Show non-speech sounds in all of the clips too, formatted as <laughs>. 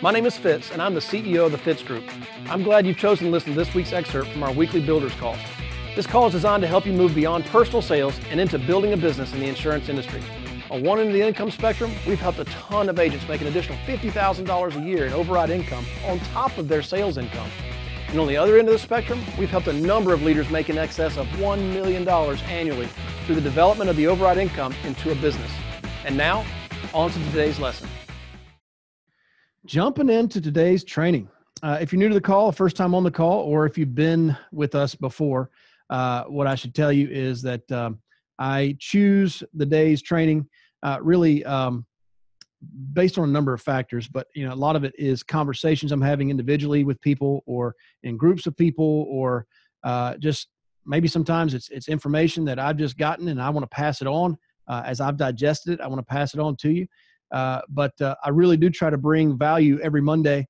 My name is Fitz, and I'm the CEO of the Fitz Group. I'm glad you've chosen to listen to this week's excerpt from our weekly Builders Call. This call is designed to help you move beyond personal sales and into building a business in the insurance industry. On one end of the income spectrum, we've helped a ton of agents make an additional $50,000 a year in override income on top of their sales income. And on the other end of the spectrum, we've helped a number of leaders make in excess of $1 million annually through the development of the override income into a business. And now, on to today's lesson. Jumping into today's training. Uh, if you're new to the call, first time on the call, or if you've been with us before, uh, what I should tell you is that um, I choose the day's training uh, really um, based on a number of factors, but you know a lot of it is conversations I'm having individually with people, or in groups of people, or uh, just maybe sometimes it's it's information that I've just gotten and I want to pass it on uh, as I've digested it. I want to pass it on to you, uh, but I really do try to bring value every Monday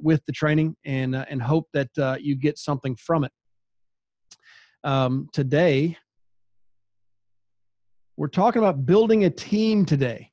with the training and and hope that you get something from it. Um, today we're talking about building a team today.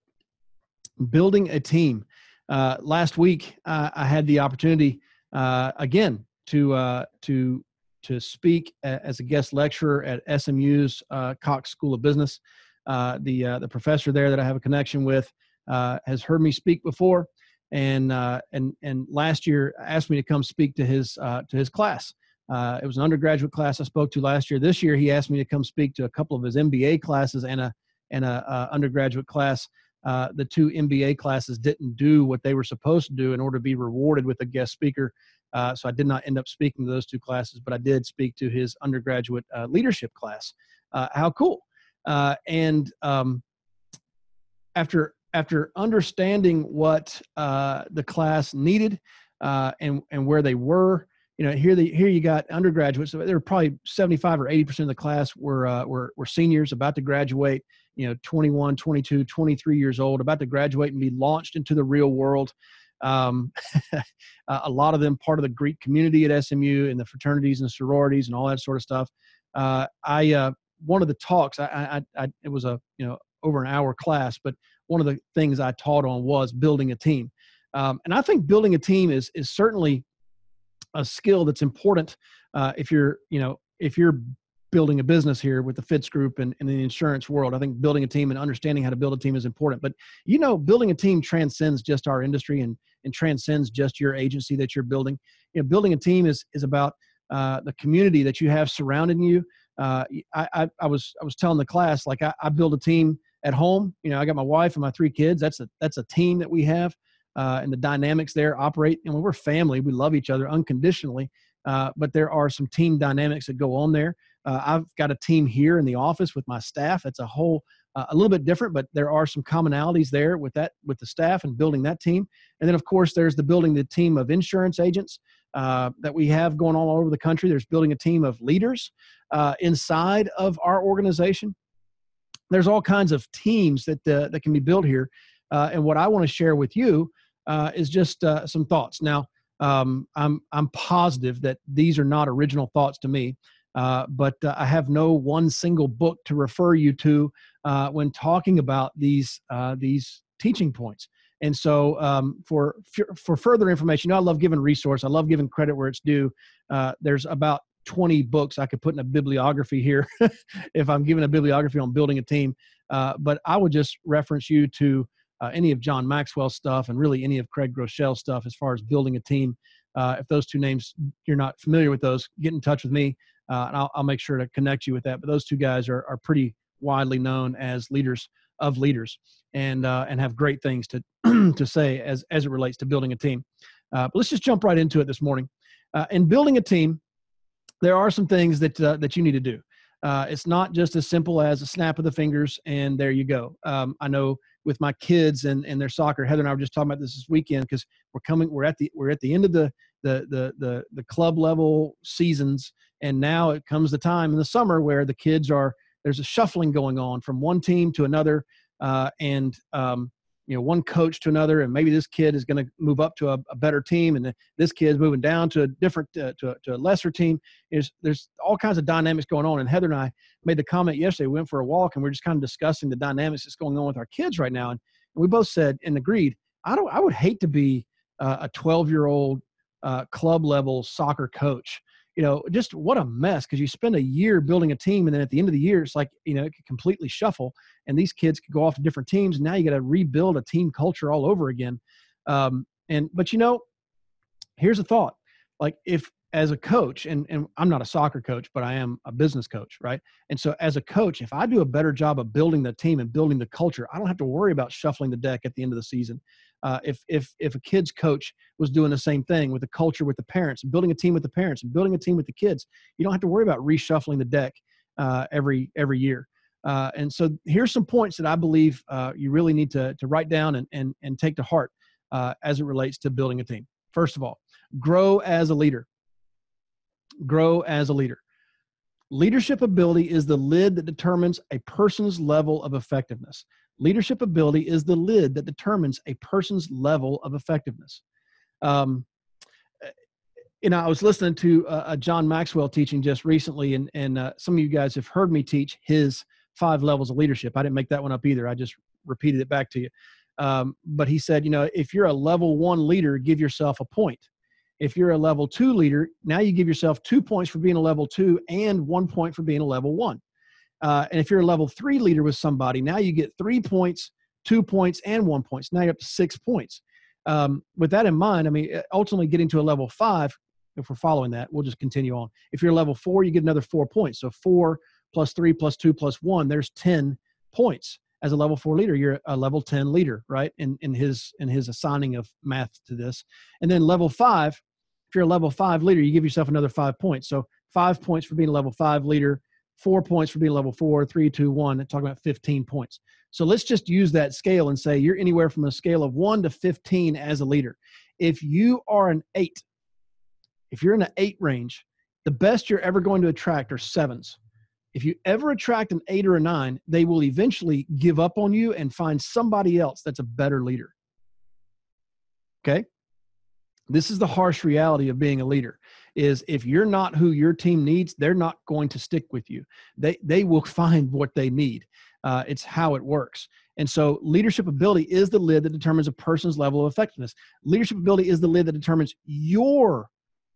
Building a team. Uh, last week uh, i had the opportunity uh, again to uh, to to speak as a guest lecturer at smu's uh, cox school of business uh, the the professor there that i have a connection with has heard me speak before and and and last year asked me to come speak to his to his class uh, it was an undergraduate class I spoke to last year. This year, he asked me to come speak to a couple of his MBA classes and a and a, undergraduate class. Uh, the two MBA classes didn't do what they were supposed to do in order to be rewarded with a guest speaker. Uh, so I did not end up speaking to those two classes, but I did speak to his undergraduate uh, leadership class. Uh, how cool! Uh, and um, after after understanding what the class needed and and where they were you know here the here you got undergraduates. There were probably 75 or 80 percent of the class were uh, were, were seniors about to graduate you know 21 22 23 years old about to graduate and be launched into the real world. Um, <laughs> a lot of them part of the greek community at smu and the fraternities and sororities and all that sort of stuff. Uh, i uh, one of the talks I, I, I it was a you know over an hour class but one of the things i taught on was building a team um, and i think building a team is is certainly a skill that's important uh, if you're you know if you're building a business here with the Fitz Group and in the insurance world. I think building a team and understanding how to build a team is important. But you know, building a team transcends just our industry and and transcends just your agency that you're building. You know, building a team is is about uh, the community that you have surrounding you. Uh, I, I, I was I was telling the class like I, I build a team at home. You know, I got my wife and my three kids. That's a that's a team that we have uh, and the dynamics there operate. And when we're family, we love each other unconditionally. Uh, but there are some team dynamics that go on there. Uh, I've got a team here in the office with my staff. It's a whole uh, a little bit different, but there are some commonalities there with that with the staff and building that team. And then of course there's the building the team of insurance agents uh, that we have going all over the country. There's building a team of leaders uh, inside of our organization. There's all kinds of teams that that can be built here. and what I want to share with you uh, is just uh, some thoughts. Now, um, I'm I'm positive that these are not original thoughts to me, uh, but uh, I have no one single book to refer you to uh, when talking about these uh, these teaching points. And so, um, for for further information, you know, I love giving resource. I love giving credit where it's due. there's about 20 books I could put in a bibliography here <laughs> if I'm giving a bibliography on building a team. but I would just reference you to uh, any of John Maxwell's stuff and really any of Craig Groeschel's stuff as far as building a team. Uh, if those two names you're not familiar with those, get in touch with me uh, and I'll, I'll, make sure to connect you with that. But those two guys are, are pretty widely known as leaders of leaders and uh, and have great things to <clears throat> to say as as it relates to building a team. Uh, but let's just jump right into it this morning. Uh, in building a team, there are some things that that you need to do. it's not just as simple as a snap of the fingers and there you go. Um, I know with my kids and, and their soccer. Heather and I were just talking about this this weekend because we're coming. We're at the we're at the end of the the the the the club level seasons, and now it comes the time in the summer where the kids are there's a shuffling going on from one team to another, uh, and um, you know one coach to another and maybe this kid is going to move up to a, a, better team and this kid is moving down to a different uh, to, to, a lesser team. Is there's all kinds of dynamics going on and heather and i made the comment yesterday we went for a walk and we are just kind of discussing the dynamics that's going on with our kids right now and, and we both said and agreed i don't i would hate to be uh, a 12 year old uh, club level soccer coach you know, just what a mess because you spend a year building a team and then at the end of the year, it's like, you know, it could completely shuffle and these kids could go off to different teams. And now you got to rebuild a team culture all over again. Um, and, but you know, here's a thought like if, as a coach, and, and I'm not a soccer coach, but I am a business coach, right? And so, as a coach, if I do a better job of building the team and building the culture, I don't have to worry about shuffling the deck at the end of the season uh, if if if a kids coach was doing the same thing with the culture with the parents building a team with the parents and building a team with the kids you don't have to worry about reshuffling the deck uh, every every year. Uh, and so here's some points that i believe uh, you really need to to write down and and, and take to heart uh, as it relates to building a team. First of all grow as a leader. Grow as a leader. Leadership ability is the lid that determines a person's level of effectiveness Leadership ability is the lid that determines a person's level of effectiveness. Um, you know, I was listening to a John Maxwell teaching just recently, and and uh, some of you guys have heard me teach his five levels of leadership. I didn't make that one up either. I just repeated it back to you. Um, but he said, you know, if you're a level one leader, give yourself a point. If you're a level two leader, now you give yourself two points for being a level two and one point for being a level one. Uh, and if you're a level three leader with somebody, now you get three points, two points, and one points. Now you're up to six points. Um, with that in mind, I mean, uh, ultimately getting to a level five, if we're following that, we'll just continue on. If you're a level four, you get another four points. So four plus three plus two plus one, there's 10 points. As a level four leader, you're a level 10 leader, right? In, in his in his assigning of math to this. And then level five, if you're a level five leader, you give yourself another five points. So five points for being a level five leader, four points for being level four, three, two, one, and talking about 15 points. So let's just use that scale and say you're anywhere from a scale of one to 15 as a leader. If you are an eight, if you're in an eight range, the best you're ever going to attract are sevens. If you ever attract an eight or a nine, they will eventually give up on you and find somebody else that's a better leader. Okay? This is the harsh reality of being a leader is if you're not who your team needs, they're not going to stick with you. They they will find what they need. Uh, it's how it works. And so leadership ability is the lid that determines a person's level of effectiveness. Leadership ability is the lid that determines your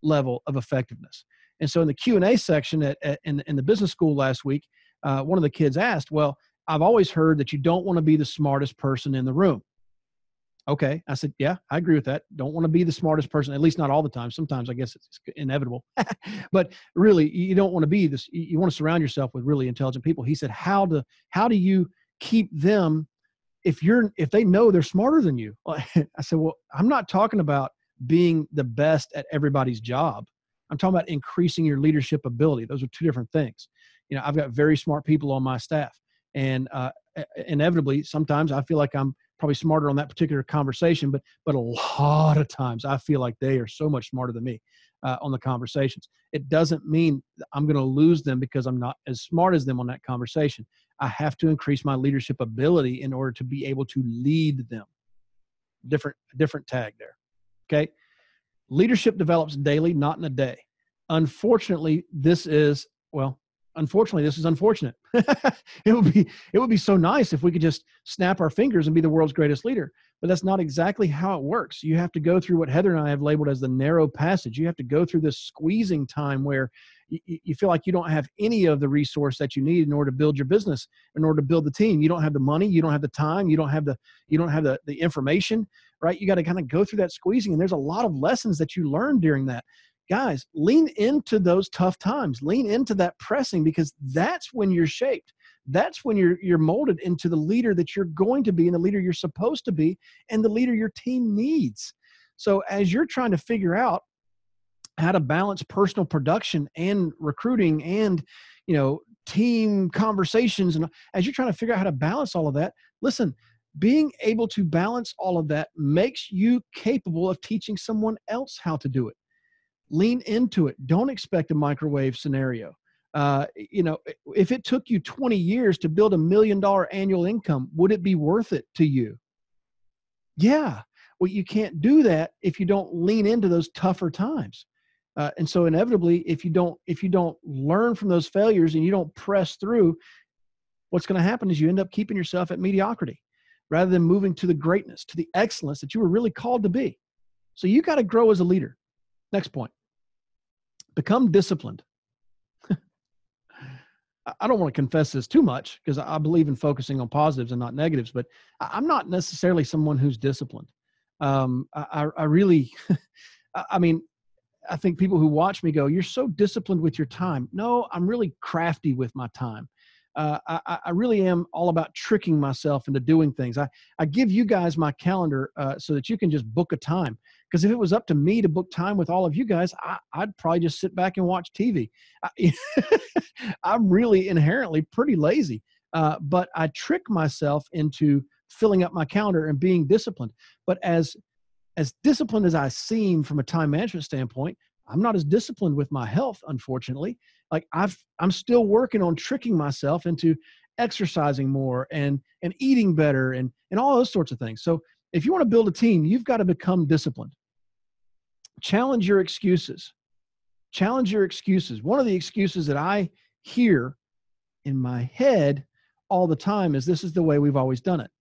level of effectiveness. And so in the Q&A section at, at in, in, the business school last week, uh, one of the kids asked, well, I've always heard that you don't want to be the smartest person in the room. Okay. I said, yeah, I agree with that. Don't want to be the smartest person, at least not all the time. Sometimes I guess it's inevitable. <laughs> but really, you don't want to be this. You want to surround yourself with really intelligent people. He said, how to, how do you keep them if you're, if they know they're smarter than you? <laughs> I said, well, I'm not talking about being the best at everybody's job. I'm talking about increasing your leadership ability. Those are two different things. You know, I've got very smart people on my staff and uh, inevitably sometimes i feel like i'm probably smarter on that particular conversation, but but a lot of times I feel like they are so much smarter than me uh, on the conversations. It doesn't mean I'm going to lose them because I'm not as smart as them on that conversation. I have to increase my leadership ability in order to be able to lead them. Different different tag there. Okay, leadership develops daily, not in a day. Unfortunately, this is well unfortunately this is unfortunate. <laughs> It would be it would be so nice if we could just snap our fingers and be the world's greatest leader but that's not exactly how it works. You have to go through what heather and i have labeled as the narrow passage. You have to go through this squeezing time where you, feel like you don't have any of the resource that you need in order to build your business in order to build the team. You don't have the money you don't have the time you don't have the you don't have the, the information right? You got to kind of go through that squeezing and there's a lot of lessons that you learn during that guys, lean into those tough times. Lean into that pressing because that's when you're shaped. That's when you're you're molded into the leader that you're going to be and the leader you're supposed to be and the leader your team needs. So as you're trying to figure out how to balance personal production and recruiting and you know team conversations and as you're trying to figure out how to balance all of that, listen, being able to balance all of that makes you capable of teaching someone else how to do it lean into it don't expect a microwave scenario uh, you know if it took you 20 years to build a million dollar annual income would it be worth it to you Yeah. Well, you can't do that if you don't lean into those tougher times. Uh, and so inevitably, if you don't if you don't learn from those failures and you don't press through, what's going to happen is you end up keeping yourself at mediocrity rather than moving to the greatness, to the excellence that you were really called to be. So you got to grow as a leader. Next point. Become disciplined. <laughs> I don't want to confess this too much because I believe in focusing on positives and not negatives, but I'm not necessarily someone who's disciplined. Um, I, I really, <laughs> I mean, I think people who watch me go, "You're so disciplined with your time." No, I'm really crafty with my time. Uh, I, I, really am all about tricking myself into doing things. I, I give you guys my calendar uh, so that you can just book a time. Because if it was up to me to book time with all of you guys, I, would probably just sit back and watch TV. I, <laughs> am really inherently pretty lazy, uh, but I trick myself into filling up my calendar and being disciplined. But as as disciplined as I seem from a time management standpoint, I'm not as disciplined with my health, unfortunately. Like I've I'm still working on tricking myself into exercising more and and eating better and and all those sorts of things. So if you want to build a team, you've got to become disciplined. Challenge your excuses. Challenge your excuses. One of the excuses that I hear in my head all the time is this is the way we've always done it.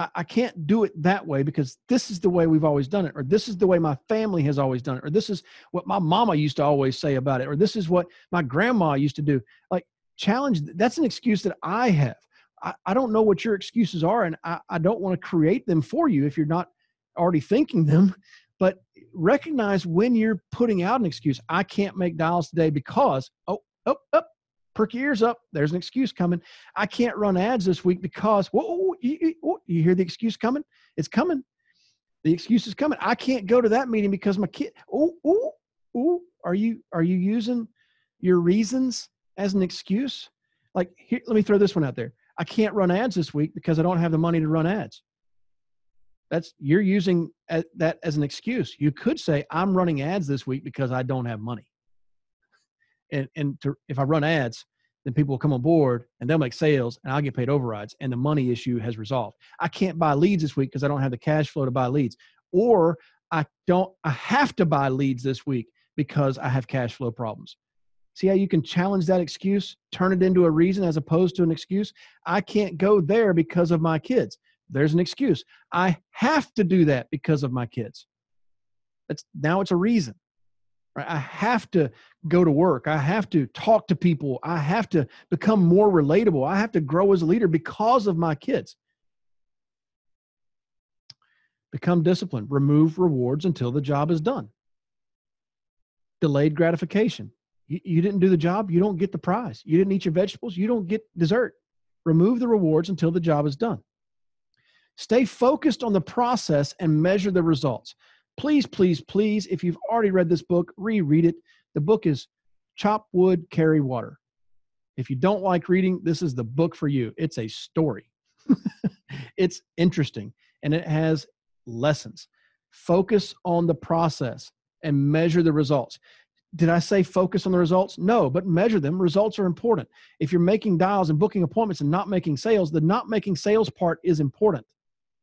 I, I can't do it that way because this is the way we've always done it, or this is the way my family has always done it, or this is what my mama used to always say about it, or this is what my grandma used to do. Like, challenge that's an excuse that I have. I, I don't know what your excuses are, and I, I don't want to create them for you if you're not already thinking them. But recognize when you're putting out an excuse. I can't make dials today because, oh, oh, oh, perk your ears up. There's an excuse coming. I can't run ads this week because, whoa, you, you hear the excuse coming? It's coming. The excuse is coming. I can't go to that meeting because my kid, oh, oh, oh, are you, are you using your reasons as an excuse? Like, here, let me throw this one out there. I can't run ads this week because I don't have the money to run ads. That's you're using that as an excuse. You could say, I'm running ads this week because I don't have money and and to, if I run ads, then people will come on board and they'll make sales and I'll get paid overrides and the money issue has resolved. I can't buy leads this week because I don't have the cash flow to buy leads. Or I don't I have to buy leads this week because I have cash flow problems. See how you can challenge that excuse, turn it into a reason as opposed to an excuse? I can't go there because of my kids. There's an excuse. I have to do that because of my kids. That's now it's a reason. Right? I have to go to work. I have to talk to people. I have to become more relatable. I have to grow as a leader because of my kids. Become disciplined. Remove rewards until the job is done. Delayed gratification. You, you didn't do the job, you don't get the prize. You didn't eat your vegetables, you don't get dessert. Remove the rewards until the job is done. Stay focused on the process and measure the results please, please, please, if you've already read this book, reread it. The book is Chop Wood, Carry Water. If you don't like reading, this is the book for you. It's a story, <laughs> it's interesting, and it has lessons. Focus on the process and measure the results. Did I say focus on the results? No, but measure them. Results are important. If you're making dials and booking appointments and not making sales, the not making sales part is important.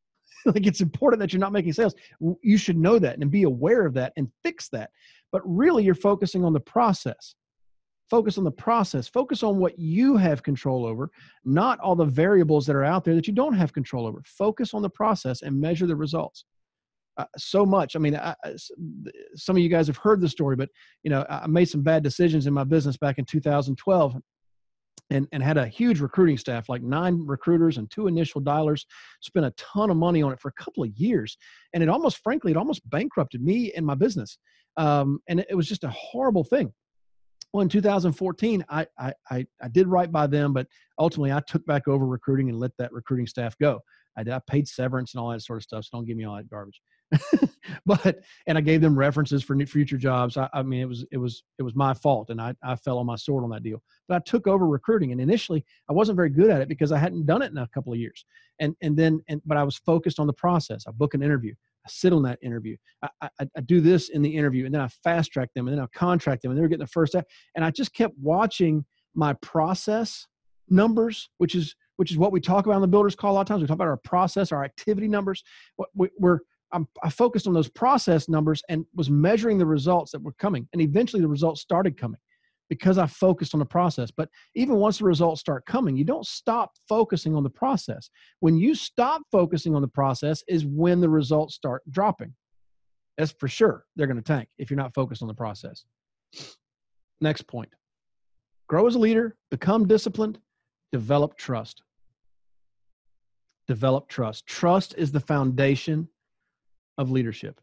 <laughs> like it's important that you're not making sales. You should know that and be aware of that and fix that. But really, you're focusing on the process. Focus on the process. Focus on what you have control over, not all the variables that are out there that you don't have control over. Focus on the process and measure the results. Uh, so much. I mean, I, some of you guys have heard the story, but you know, I made some bad decisions in my business back in 2012, and, and had a huge recruiting staff, like nine recruiters and two initial dialers, spent a ton of money on it for a couple of years. And it almost, frankly, it almost bankrupted me and my business. Um, and it was just a horrible thing. Well, in 2014, I, I, I, I did right by them, but ultimately I took back over recruiting and let that recruiting staff go. I, I paid severance and all that sort of stuff. So don't give me all that garbage. <laughs> but and I gave them references for future jobs. I, I, mean, it was it was it was my fault, and I I fell on my sword on that deal. But I took over recruiting, and initially I wasn't very good at it because I hadn't done it in a couple of years. And and then and but I was focused on the process. I book an interview. I sit on that interview. I, I, I do this in the interview, and then I fast track them, and then I contract them, and they were getting the first. And I just kept watching my process numbers, which is which is what we talk about on the builders call a lot of times. We talk about our process, our activity numbers. We're I'm, I focused on those process numbers and was measuring the results that were coming, and eventually the results started coming because I focused on the process. But even once the results start coming, you don't stop focusing on the process. When you stop focusing on the process, is when the results start dropping. That's for sure. They're going to tank if you're not focused on the process. Next point grow as a leader, become disciplined, develop trust. Develop trust. Trust is the foundation of leadership.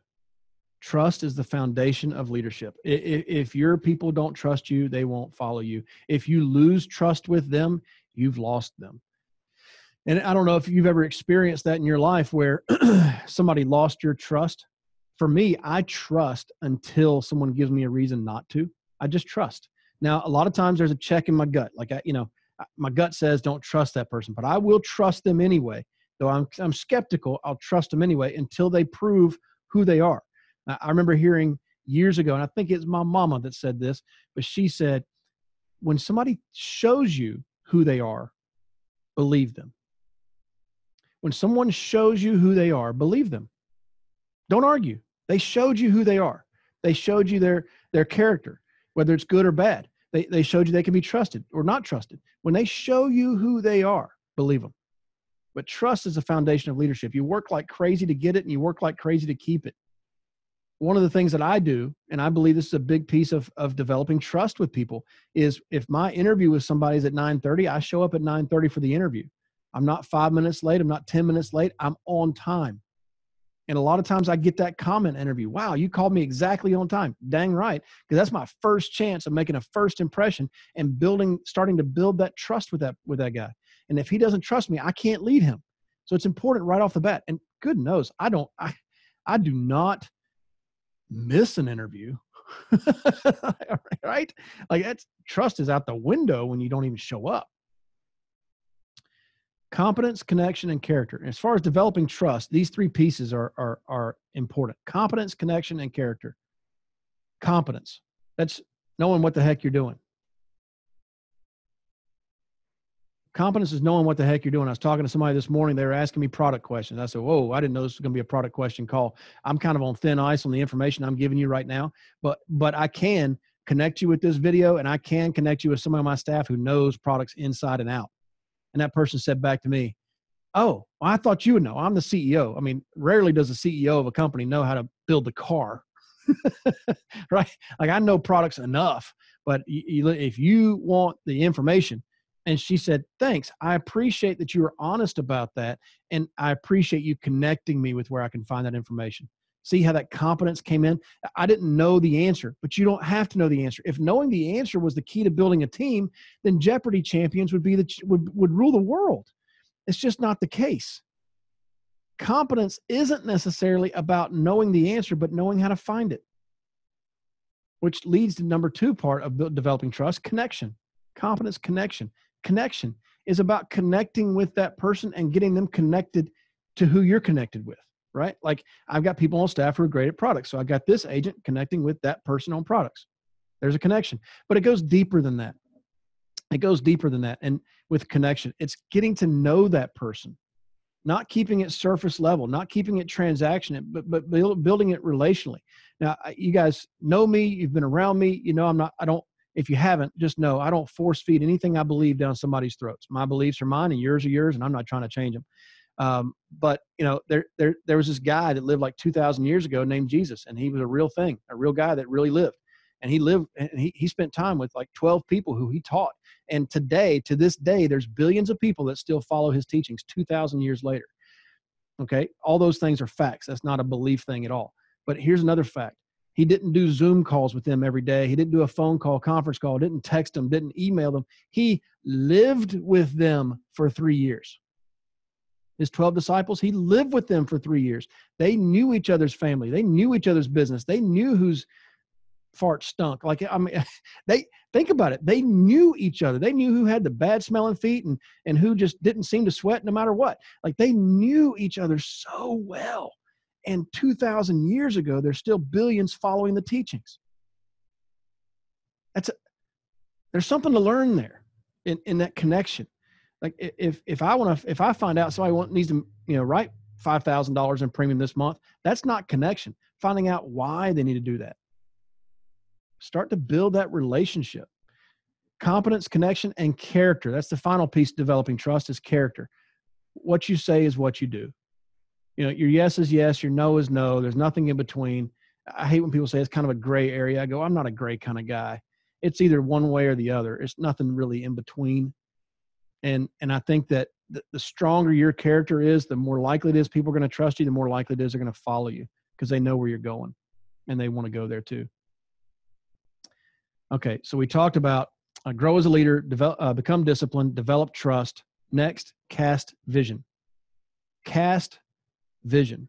Trust is the foundation of leadership. If your people don't trust you, they won't follow you. If you lose trust with them, you've lost them. And I don't know if you've ever experienced that in your life where <clears throat> somebody lost your trust. For me, I trust until someone gives me a reason not to. I just trust. Now, a lot of times there's a check in my gut. Like, I, you know, my gut says don't trust that person, but I will trust them anyway. Though I'm, I'm skeptical, I'll trust them anyway until they prove who they are. I remember hearing years ago, and I think it's my mama that said this, but she said, when somebody shows you who they are, believe them. When someone shows you who they are, believe them. Don't argue. They showed you who they are. They showed you their their character, whether it's good or bad. They they showed you they can be trusted or not trusted. When they show you who they are, believe them. But trust is the foundation of leadership. You work like crazy to get it and you work like crazy to keep it one of the things that I do, and I believe this is a big piece of, of developing trust with people, is if my interview with somebody is at 9:30, I show up at 9:30 for the interview. I'm not five minutes late. I'm not 10 minutes late. I'm on time. And a lot of times I get that comment interview. Wow, you called me exactly on time. Dang right. Because that's my first chance of making a first impression and building, starting to build that trust with that with that guy. And if he doesn't trust me, I can't lead him. So it's important right off the bat. And good knows, I don't, I I do not miss an interview <laughs> right like that's trust is out the window when you don't even show up competence connection and character as far as developing trust these three pieces are are are important competence connection and character competence that's knowing what the heck you're doing competence is knowing what the heck you're doing. I was talking to somebody this morning. They were asking me product questions. I said, "Whoa, I didn't know this was going to be a product question call." I'm kind of on thin ice on the information I'm giving you right now, but but I can connect you with this video, and I can connect you with some of my staff who knows products inside and out. And that person said back to me, "Oh, well, I thought you would know. I'm the CEO. I mean, rarely does the CEO of a company know how to build a car." <laughs> right? Like I know products enough, but if you want the information, and she said, Thanks. I appreciate that you were honest about that. And I appreciate you connecting me with where I can find that information. See how that competence came in? I didn't know the answer, but you don't have to know the answer. If knowing the answer was the key to building a team, then Jeopardy champions would be the would, would rule the world. It's just not the case. Competence isn't necessarily about knowing the answer, but knowing how to find it. Which leads to number two part of developing trust connection. Competence, connection connection is about connecting with that person and getting them connected to who you're connected with right? Like i've got people on staff who are great at products so i got this agent connecting with that person on products. There's a connection. But it goes deeper than that. It goes deeper than that and with connection. It's getting to know that person. Not keeping it surface level not keeping it transaction but but building it relationally. Now you guys know me you've been around me you know i'm not i don't if you haven't, just know I don't force feed anything I believe down somebody's throats. My beliefs are mine, and yours are yours, and I'm not trying to change them. Um, but you know, there there there was this guy that lived like 2,000 years ago named Jesus, and he was a real thing, a real guy that really lived. And he lived, and he he spent time with like 12 people who he taught. And today, to this day, there's billions of people that still follow his teachings 2,000 years later. Okay, all those things are facts. That's not a belief thing at all. But here's another fact he didn't do Zoom calls with them every day. He didn't do a phone call, conference call, didn't text them, didn't email them. He lived with them for three years. His 12 disciples, he lived with them for three years. They knew each other's family, they knew each other's business, they knew whose fart stunk. Like, I mean, <laughs> they think about it. They knew each other. They knew who had the bad smelling feet and, and who just didn't seem to sweat no matter what. Like, they knew each other so well and 2000 years ago there's still billions following the teachings that's a, there's something to learn there in, in that connection Like if if I want to if I find out somebody want, needs to you know write five thousand dollars in premium this month, that's not connection. Finding out why they need to do that. Start to build that relationship. Competence, connection, and character. That's the final piece developing trust is character. What you say is what you do. You know, your yes is yes, your no is no. There's nothing in between. I hate when people say it's kind of a gray area. I go, I'm not a gray kind of guy. It's either one way or the other. It's nothing really in between. And and I think that the, the stronger your character is, the more likely it is people are going to trust you. The more likely it is they're going to follow you because they know where you're going, and they want to go there too. Okay, so we talked about uh, grow as a leader, develop, uh, become disciplined, develop trust. Next, cast vision. Cast vision.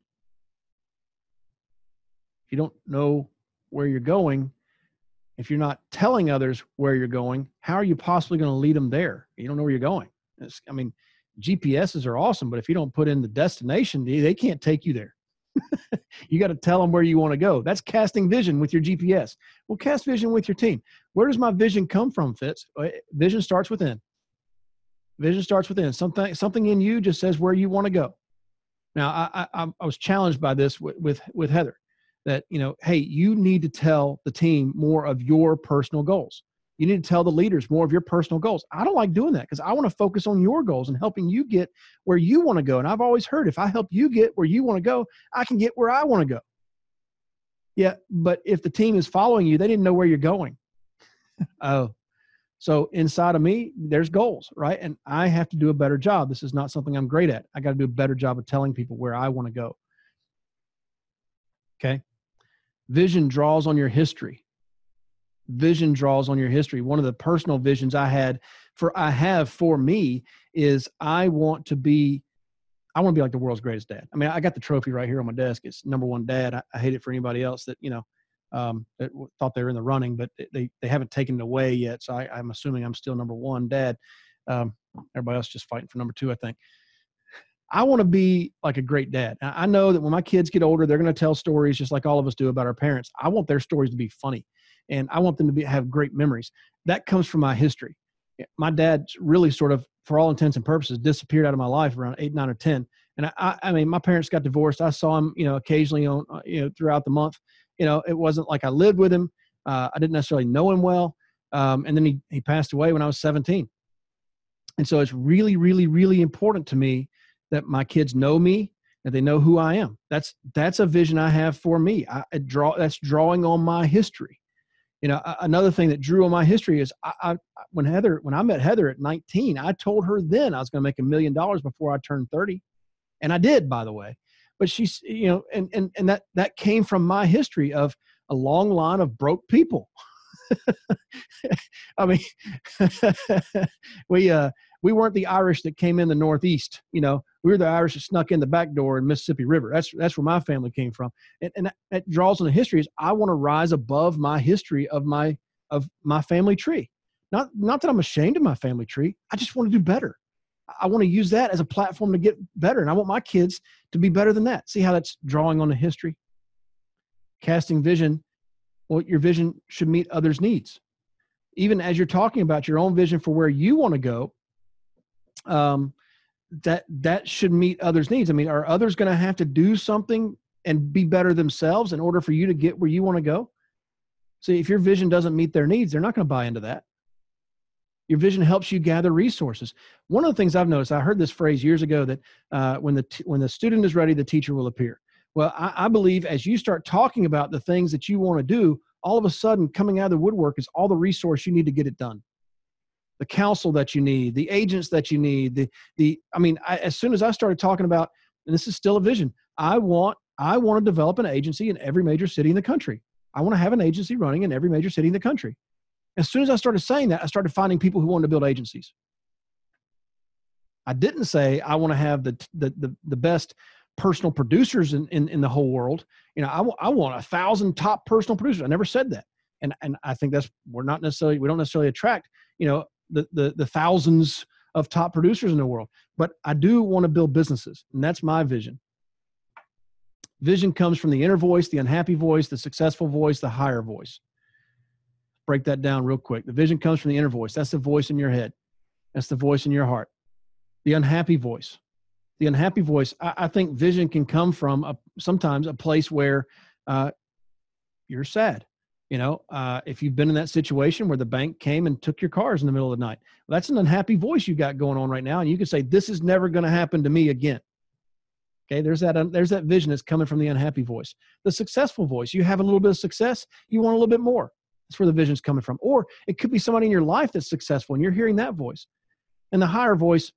If you don't know where you're going, if you're not telling others where you're going, how are you possibly going to lead them there? You don't know where you're going. It's, I mean, GPSs are awesome, but if you don't put in the destination, they can't take you there. <laughs> you got to tell them where you want to go. That's casting vision with your GPS. Well, cast vision with your team. Where does my vision come from, Fitz? Uh, vision starts within. Vision starts within. Something something in you just says where you want to go. Now, I, I, I was challenged by this with, with, with Heather that, you know, hey, you need to tell the team more of your personal goals. You need to tell the leaders more of your personal goals. I don't like doing that because I want to focus on your goals and helping you get where you want to go. And I've always heard if I help you get where you want to go, I can get where I want to go. Yeah, but if the team is following you, they didn't know where you're going. <laughs> oh, so inside of me, there's goals, right? And I have to do a better job. This is not something I'm great at. I got to do a better job of telling people where I want to go. Okay. Vision draws on your history. Vision draws on your history. One of the personal visions I had for I have for me is I want to be I want to be like the world's greatest dad. I mean, I got the trophy right here on my desk. It's number one dad. I, I hate it for anybody else that, you know, um, that thought they were in the running, but they they haven't taken it away yet. So I, am assuming I'm still number one dad. Um, everybody else just fighting for number two, I think. I want to be like a great dad. I know that when my kids get older, they're going to tell stories just like all of us do about our parents. I want their stories to be funny, and I want them to be have great memories. That comes from my history. My dad really sort of, for all intents and purposes, disappeared out of my life around eight, nine, or ten. And I, I mean, my parents got divorced. I saw him, you know, occasionally on, uh, you know, throughout the month you know, it wasn't like I lived with him. Uh, I didn't necessarily know him well. Um, and then he, he passed away when I was 17. And so it's really, really, really important to me that my kids know me, and they know who I am. That's that's a vision I have for me. I, I draw that's drawing on my history. You know, another thing that drew on my history is I, I, when Heather when I met Heather at 19, I told her then I was going to make a million dollars before I turned 30, and I did, by the way but she's you know and and and that that came from my history of a long line of broke people <laughs> i mean <laughs> we uh we weren't the irish that came in the northeast you know we were the irish that snuck in the back door in mississippi river that's that's where my family came from and, and that, draws on the history is i want to rise above my history of my of my family tree not not that i'm ashamed of my family tree i just want to do better I want to use that as a platform to get better. And I want my kids to be better than that. See how that's drawing on the history? Casting vision, well, your vision should meet others' needs. Even as you're talking about your own vision for where you want to go, um, that that should meet others' needs. I mean, are others going to have to do something and be better themselves in order for you to get where you want to go? See, if your vision doesn't meet their needs, they're not going to buy into that. Your vision helps you gather resources. One of the things I've noticed, I heard this phrase years ago that uh, when the t- when the student is ready, the teacher will appear. Well, I, I believe as you start talking about the things that you want to do, all of a sudden coming out of the woodwork is all the resource you need to get it done the counsel that you need the agents that you need the the i mean I, as soon as i started talking about and this is still a vision i want i want to develop an agency in every major city in the country i want to have an agency running in every major city in the country as soon as I started saying that, I started finding people who wanted to build agencies. I didn't say I want to have the, the, the, the best personal producers in, in, in, the whole world. You know, I, w- I want a thousand top personal producers. I never said that. And, and I think that's, we're not necessarily, we don't necessarily attract, you know, the, the, the thousands of top producers in the world, but I do want to build businesses. And that's my vision. Vision comes from the inner voice, the unhappy voice, the successful voice, the higher voice break that down real quick. The vision comes from the inner voice. That's the voice in your head. That's the voice in your heart. the unhappy voice. The unhappy voice. I, I think vision can come from a, sometimes a place where uh, you're sad. You know, uh, if you've been in that situation where the bank came and took your cars in the middle of the night, well, that's an unhappy voice you got going on right now, and you can say, "This is never going to happen to me again." Okay, there's that there's that vision that's coming from the unhappy voice. The successful voice, you have a little bit of success, you want a little bit more. That's where the vision's coming from. Or it could be somebody in your life that's successful, and you're hearing that voice. And the higher voice,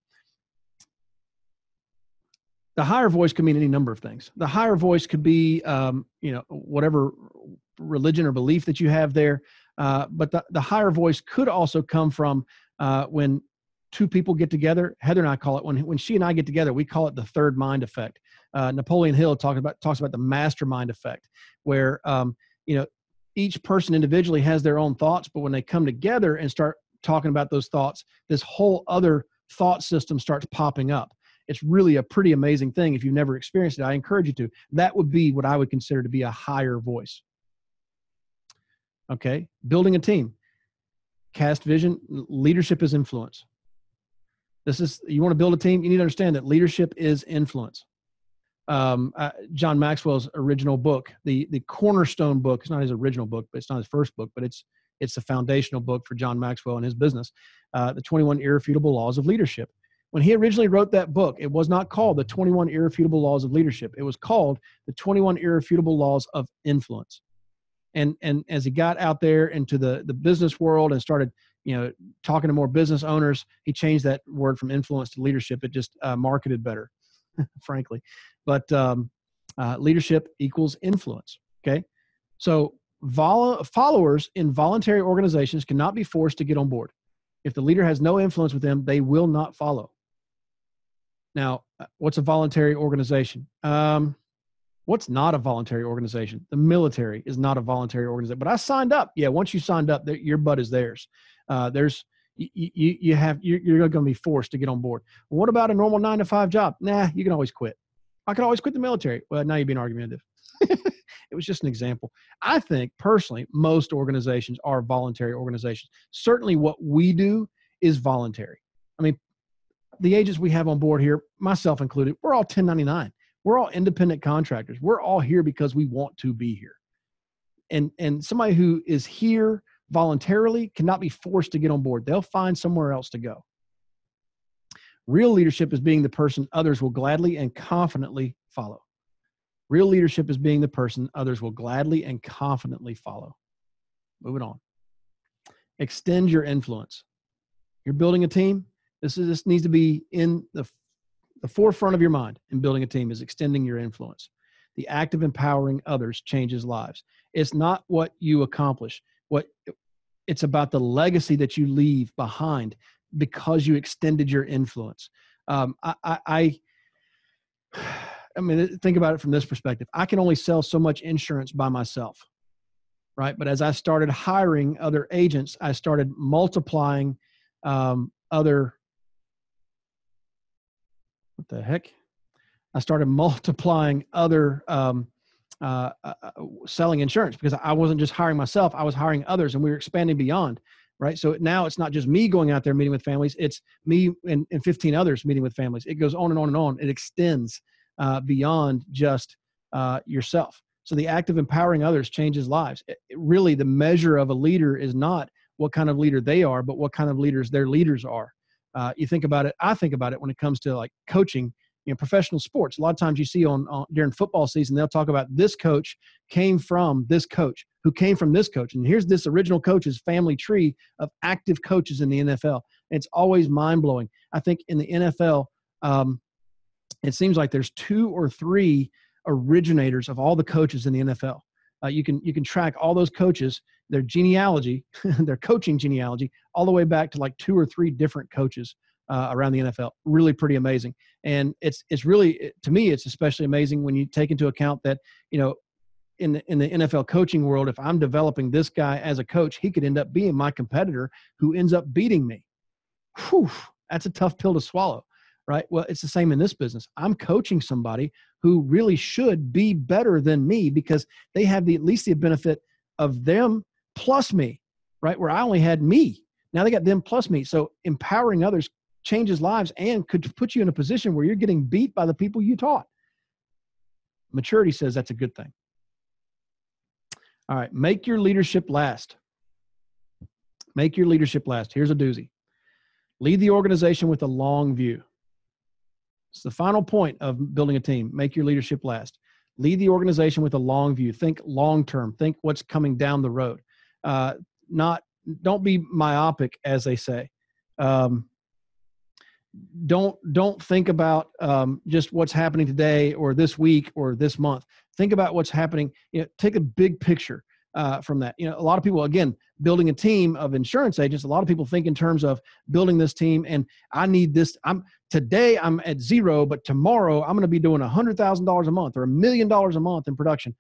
the higher voice could mean any number of things. The higher voice could be, um, you know, whatever religion or belief that you have there. Uh, but the, the higher voice could also come from uh, when two people get together. Heather and I call it when when she and I get together, we call it the third mind effect. Uh, Napoleon Hill talks about talks about the mastermind effect, where um, you know each person individually has their own thoughts, but when they come together and start talking about those thoughts, this whole other thought system starts popping up. It's really a pretty amazing thing. If you've never experienced it, I encourage you to. That would be what I would consider to be a higher voice. Okay, building a team, cast vision, leadership is influence. This is you want to build a team. You need to understand that leadership is influence. Um, uh, John Maxwell's original book, the the cornerstone book. It's not his original book, but it's not his first book, but it's it's the foundational book for John Maxwell and his business. Uh, the 21 Irrefutable Laws of Leadership. When he originally wrote that book, it was not called the 21 Irrefutable Laws of Leadership. It was called the 21 Irrefutable Laws of Influence. And and as he got out there into the the business world and started you know talking to more business owners he changed that word from influence to leadership. It just uh, marketed better <laughs> frankly. But um, uh, leadership equals influence okay? So vol- followers in voluntary organizations cannot be forced to get on board. If the leader has no influence with them they will not follow. Now uh, what's a voluntary organization? Um, what's not a voluntary organization the military is not a voluntary organization but i signed up yeah once you signed up your butt is theirs uh, there's you, you, you have you're, you're going to be forced to get on board. What about a normal nine to five job? Nah, you can always quit. I can always quit the military. Well, now you're being argumentative. <laughs> it was just an example. I think personally, most organizations are voluntary organizations. Certainly, what we do is voluntary. I mean, the agents we have on board here, myself included, we're all 1099. We're all independent contractors. We're all here because we want to be here. And and somebody who is here voluntarily cannot be forced to get on board. They'll find somewhere else to go. Real leadership is being the person others will gladly and confidently follow. Real leadership is being the person others will gladly and confidently follow. Moving on. Extend your influence. You're building a team. This is this needs to be in the, the forefront of your mind in building a team is extending your influence. The act of empowering others changes lives. It's not what you accomplish. What it's about the legacy that you leave behind because you extended your influence. Um, I, I, I, <sighs> I mean, think about it from this perspective. I can only sell so much insurance by myself, right? But as I started hiring other agents, I started multiplying um, other. What the heck? I started multiplying other um, uh, uh, uh, selling insurance because I wasn't just hiring myself, I was hiring others and we were expanding beyond. Right. So now it's not just me going out there meeting with families, it's me and, and 15 others meeting with families. It goes on and on and on. It extends uh, beyond just uh, yourself. So the act of empowering others changes lives. It, it really, the measure of a leader is not what kind of leader they are, but what kind of leaders their leaders are. Uh, you think about it. I think about it when it comes to like coaching you know professional sports. A lot of times you see on, on, during football season they'll talk about this coach came from this coach who came from this coach and here's this original coach's family tree of active coaches in the nfl it's always mind-blowing. I think in the nfl um, it seems like there's two or three originators of all the coaches in the nfl uh, you can you can track all those coaches their genealogy <laughs> their coaching genealogy all the way back to like two or three different coaches uh, around the NFL. Really pretty amazing. And it's it's really to me it's especially amazing when you take into account that you know in the, in the NFL coaching world, if I'm developing this guy as a coach, he could end up being my competitor who ends up beating me. Whew, that's a tough pill to swallow, right? Well, it's the same in this business. I'm coaching somebody who really should be better than me because they have the at least the benefit of them plus me, right? Where I only had me. Now they got them plus me. So empowering others changes lives and could put you in a position where you're getting beat by the people you taught. Maturity says that's a good thing. All right, make your leadership last. Make your leadership last. Here's a doozy lead the organization with a long view. It's the final point of building a team. Make your leadership last. Lead the organization with a long view. Think long term. Think what's coming down the road. Uh, not don't be myopic, as they say. Um, don't don't think about um, just what's happening today or this week or this month. Think about what's happening. You know, take a big picture uh, from that. You know, a lot of people, again, building a team of insurance agents. A lot of people think in terms of building this team, and I need this. I'm today I'm at zero, but tomorrow I'm going to be doing a hundred thousand dollars a month or a million dollars a month in production.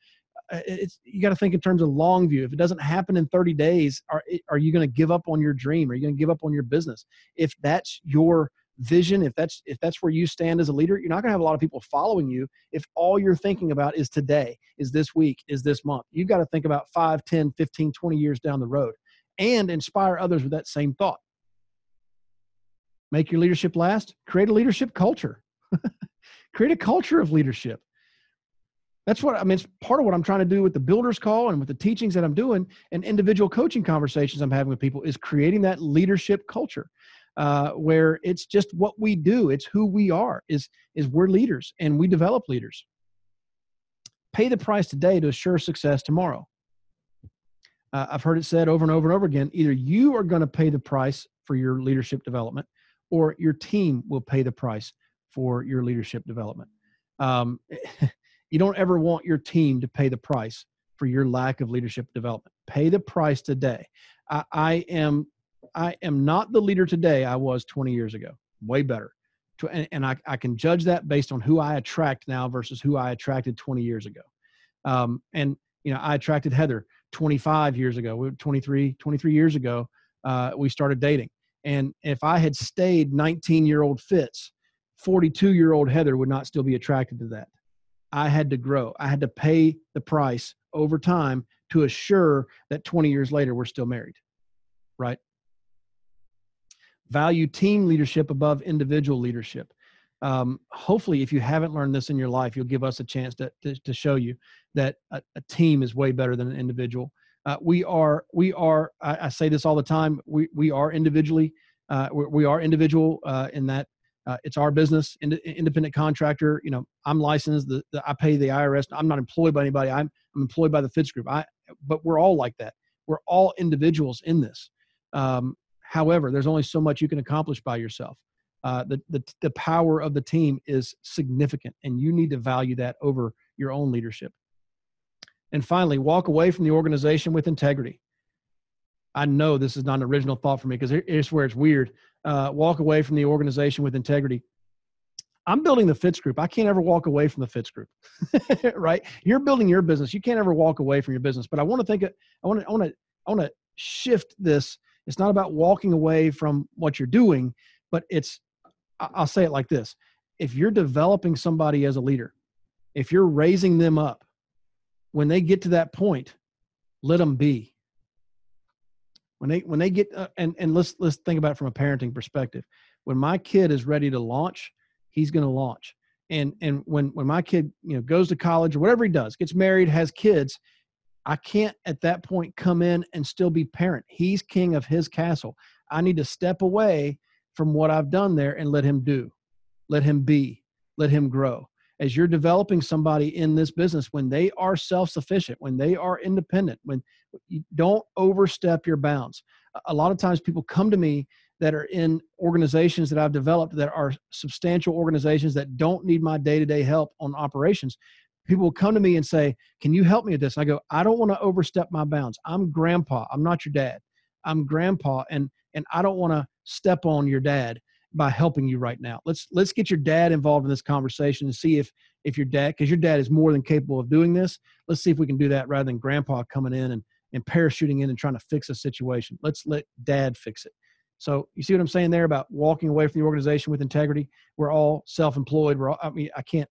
Uh, it's you got to think in terms of long view. If it doesn't happen in 30 days, are are you going to give up on your dream? Are you going to give up on your business? If that's your vision if that's if that's where you stand as a leader you're not going to have a lot of people following you if all you're thinking about is today is this week is this month you've got to think about 5 10 15 20 years down the road and inspire others with that same thought make your leadership last create a leadership culture <laughs> create a culture of leadership that's what i mean it's part of what i'm trying to do with the builders call and with the teachings that i'm doing and individual coaching conversations i'm having with people is creating that leadership culture uh, where it's just what we do. It's who we are is is we're leaders and we develop leaders. Pay the price today to assure success tomorrow. Uh, i've heard it said over and over and over again either you are going to pay the price for your leadership development or your team will pay the price for your leadership development. Um, <laughs> you don't ever want your team to pay the price for your lack of leadership development pay the price today I, I am I am not the leader today I was 20 years ago. Way better. And, and I, I can judge that based on who I attract now versus who I attracted 20 years ago. Um, and, you know, I attracted Heather 25 years ago, 23, 23 years ago. Uh, we started dating. And if I had stayed 19 year old Fitz, 42 year old Heather would not still be attracted to that. I had to grow. I had to pay the price over time to assure that 20 years later we're still married. Right value team leadership above individual leadership. Um, hopefully, if you haven't learned this in your life, you'll give us a chance to, to, to show you that a, a, team is way better than an individual. Uh, we are, we are. I, I, say this all the time. We we are individually. Uh, we, we, are individual uh, in that uh, it's our business. Ind- independent contractor. You know, I'm licensed. The, the, I pay the IRS. I'm not employed by anybody. I'm, I'm employed by the Fitz Group. I, but we're all like that. We're all individuals in this. Um, However, there's only so much you can accomplish by yourself. Uh, the, the, the power of the team is significant, and you need to value that over your own leadership. And finally, walk away from the organization with integrity. I know this is not an original thought for me because it's where it's weird. Uh, walk away from the organization with integrity. I'm building the Fitz group. I can't ever walk away from the Fitz group, <laughs> right? You're building your business. You can't ever walk away from your business. But I want to think. I want to. I want to. I want to shift this it's not about walking away from what you're doing, but it's, I'll say it like this if you're developing somebody as a leader, if you're raising them up, when they get to that point, let them be. When they when they get uh, and and let's let's think about it from a parenting perspective. When my kid is ready to launch, he's going to launch. And and when when my kid you know goes to college or whatever he does, gets married, has kids, I can't at that point come in and still be parent. He's king of his castle. I need to step away from what I've done there and let him do, let him be, let him grow. As you're developing somebody in this business, when they are self sufficient, when they are independent, when don't overstep your bounds. A lot of times people come to me that are in organizations that I've developed that are substantial organizations that don't need my day to day help on operations people will come to me and say, Can you help me with this? And I go, I don't want to overstep my bounds. I'm grandpa. I'm not your dad. I'm grandpa and and I don't want to step on your dad by helping you right now. Let's let's get your dad involved in this conversation and see if if your dad because your dad is more than capable of doing this. Let's see if we can do that rather than grandpa coming in and and parachuting in and trying to fix a situation. Let's let dad fix it. So you see what I'm saying there about walking away from the organization with integrity. We're all self-employed. We're all, I mean, I can't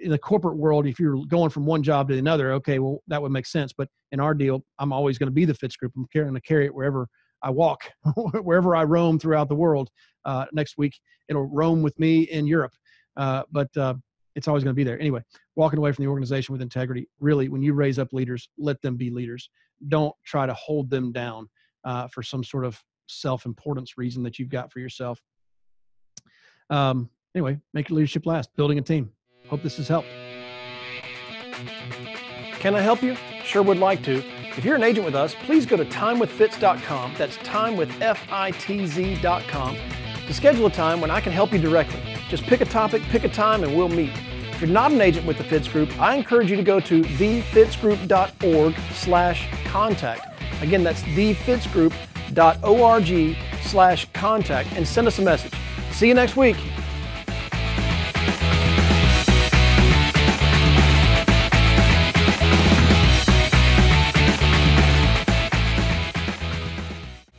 in the corporate world, if you're going from one job to another, okay, well, that would make sense. But in our deal, I'm always going to be the Fitz group. I'm going to carry it wherever I walk <laughs> wherever I roam throughout the world. Uh, next week, it'll roam with me in Europe. Uh, but uh, it's always going to be there. Anyway, walking away from the organization with integrity. Really, when you raise up leaders, let them be leaders. Don't try to hold them down uh, for some sort of self-importance reason that you've got for yourself. Um, anyway, make your leadership last. Building a team. Hope this has helped. Can I help you? Sure would like to. If you're an agent with us, please go to timewithfitz.com. That's timewithfitz.com to schedule a time when I can help you directly. Just pick a topic, pick a time, and we'll meet. If you're not an agent with the Fitz Group, I encourage you to go to thefitzgroup.org slash contact. Again, that's thefitzgroup.org slash contact and send us a message. See you next week.